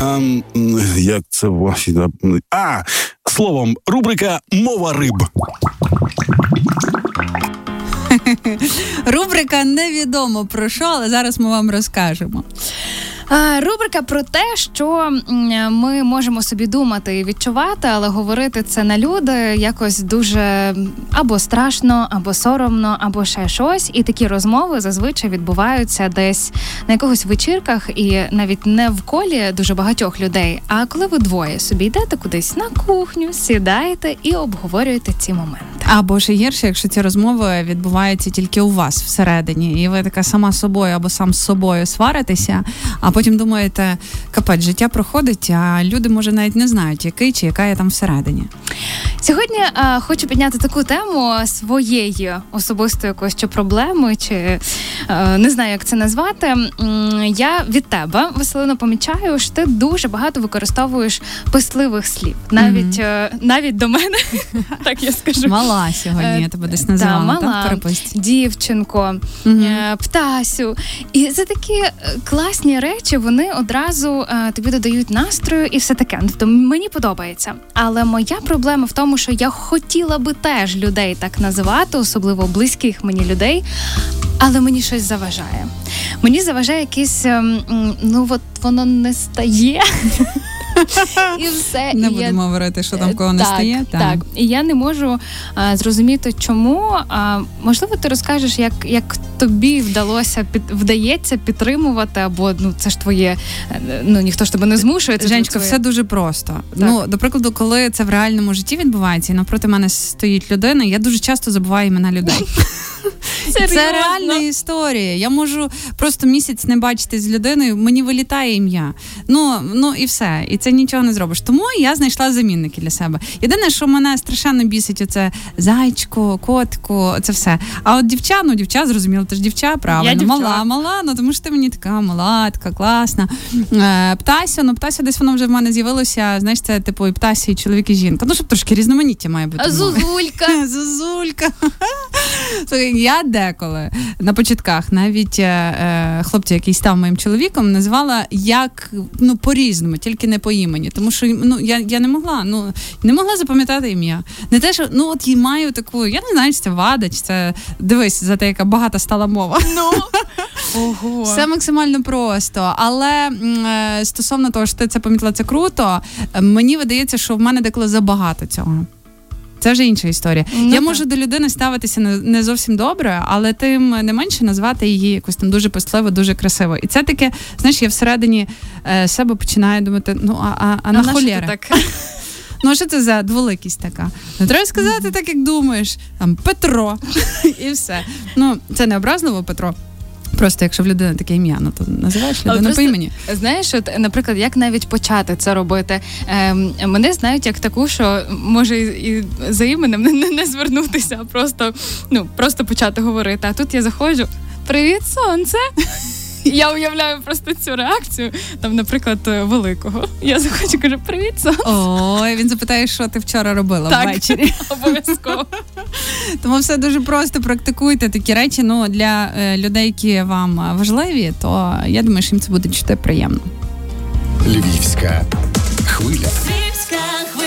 А, Як це ваші? А, словом, рубрика Мова риб. Рубрика невідомо про що, але зараз ми вам розкажемо. Рубрика про те, що ми можемо собі думати і відчувати, але говорити це на люди якось дуже або страшно, або соромно, або ще щось. І такі розмови зазвичай відбуваються десь на якихось вечірках, і навіть не в колі дуже багатьох людей. А коли ви двоє собі йдете кудись на кухню, сідаєте і обговорюєте ці моменти. Або ще гірше, якщо ці розмови відбуваються тільки у вас всередині, і ви така сама собою або сам з собою сваритеся. а потім думаєте, капець, життя проходить, а люди може навіть не знають, який чи яка я там всередині. Сьогодні а, е, хочу підняти таку тему своєї особистої якоїсь проблеми, чи не знаю, як це назвати. Я від тебе, Василино, помічаю, що ти дуже багато використовуєш писливих слів, навіть mm-hmm. навіть до мене, так я скажу. Мала сьогодні, я тебе десь називала. Да, мала, так, дівчинко, mm-hmm. птасю. І це такі класні речі, вони одразу тобі додають настрою і все таке. Тобто мені подобається. Але моя проблема в тому тому, що я хотіла би теж людей так називати, особливо близьких мені людей, але мені щось заважає. Мені заважає якийсь, ем, ну от воно не стає. І все. Не і будемо я... говорити, що там кого не так, стає. Так. так. І я не можу а, зрозуміти, чому. А, Можливо, ти розкажеш, як як тобі вдалося під вдається підтримувати, або ну це ж твоє, ну ніхто ж тебе не змушує. Це Женечка, все дуже просто. Так. Ну, до прикладу, коли це в реальному житті відбувається, і навпроти мене стоїть людина, я дуже часто забуваю імена людей. Це реальна історія. Я можу просто місяць не бачити з людиною, мені вилітає ім'я. Ну ну і все. І це нічого не зробиш. Тому я знайшла замінники для себе. Єдине, що мене страшенно бісить, оце зайчко, котку, це все. А от дівча, ну дівча, зрозуміло, ти ж дівча, правильно, мала, мала, ну тому що ти мені така мала, така класна. Е, Птася, ну птася десь воно вже в мене з'явилося. Знаєш, це типу і птася, і чоловік, і жінка. Ну, щоб трошки різноманіття має бути. Зузулька. Зузулька. Я деколи на початках навіть е, е, хлопця, який став моїм чоловіком, назвала як ну по-різному, тільки не по імені. Тому що ну я я не могла, ну не могла запам'ятати ім'я. Не те, що ну от і маю таку, я не знаю, чи це вада, чи це дивись за те, яка багата стала мова. Ну Ого. Все максимально просто. Але е, стосовно того, що ти це помітила, це круто. Мені видається, що в мене деколи забагато цього. Це вже інша історія. Ну, я можу до людини ставитися не зовсім добре, але тим не менше назвати її якось там дуже пестливо, дуже красиво. І це таке, знаєш, я всередині е, себе починаю думати: ну а а, а на холєри. так? Ну, що це за дволикість така? Не треба сказати так, як думаєш. Там Петро і все. Ну, це не образливо Петро. Просто якщо в людини таке ім'я, ну то називаєш людину по імені. Знаєш, от, наприклад, як навіть почати це робити? Ем, Мене знають як таку, що може і за іменем не, не звернутися, а просто ну просто почати говорити. А тут я заходжу. Привіт, сонце! Я уявляю просто цю реакцію, там, наприклад, великого. Я захочу кажу, привіт, сонце. Ой, він запитає, що ти вчора робила так, ввечері. Обов'язково. Тому все дуже просто практикуйте такі речі. Ну для е, людей, які вам важливі, то я думаю, що їм це буде чути приємно. Львівська хвиля. Львівська хвиля.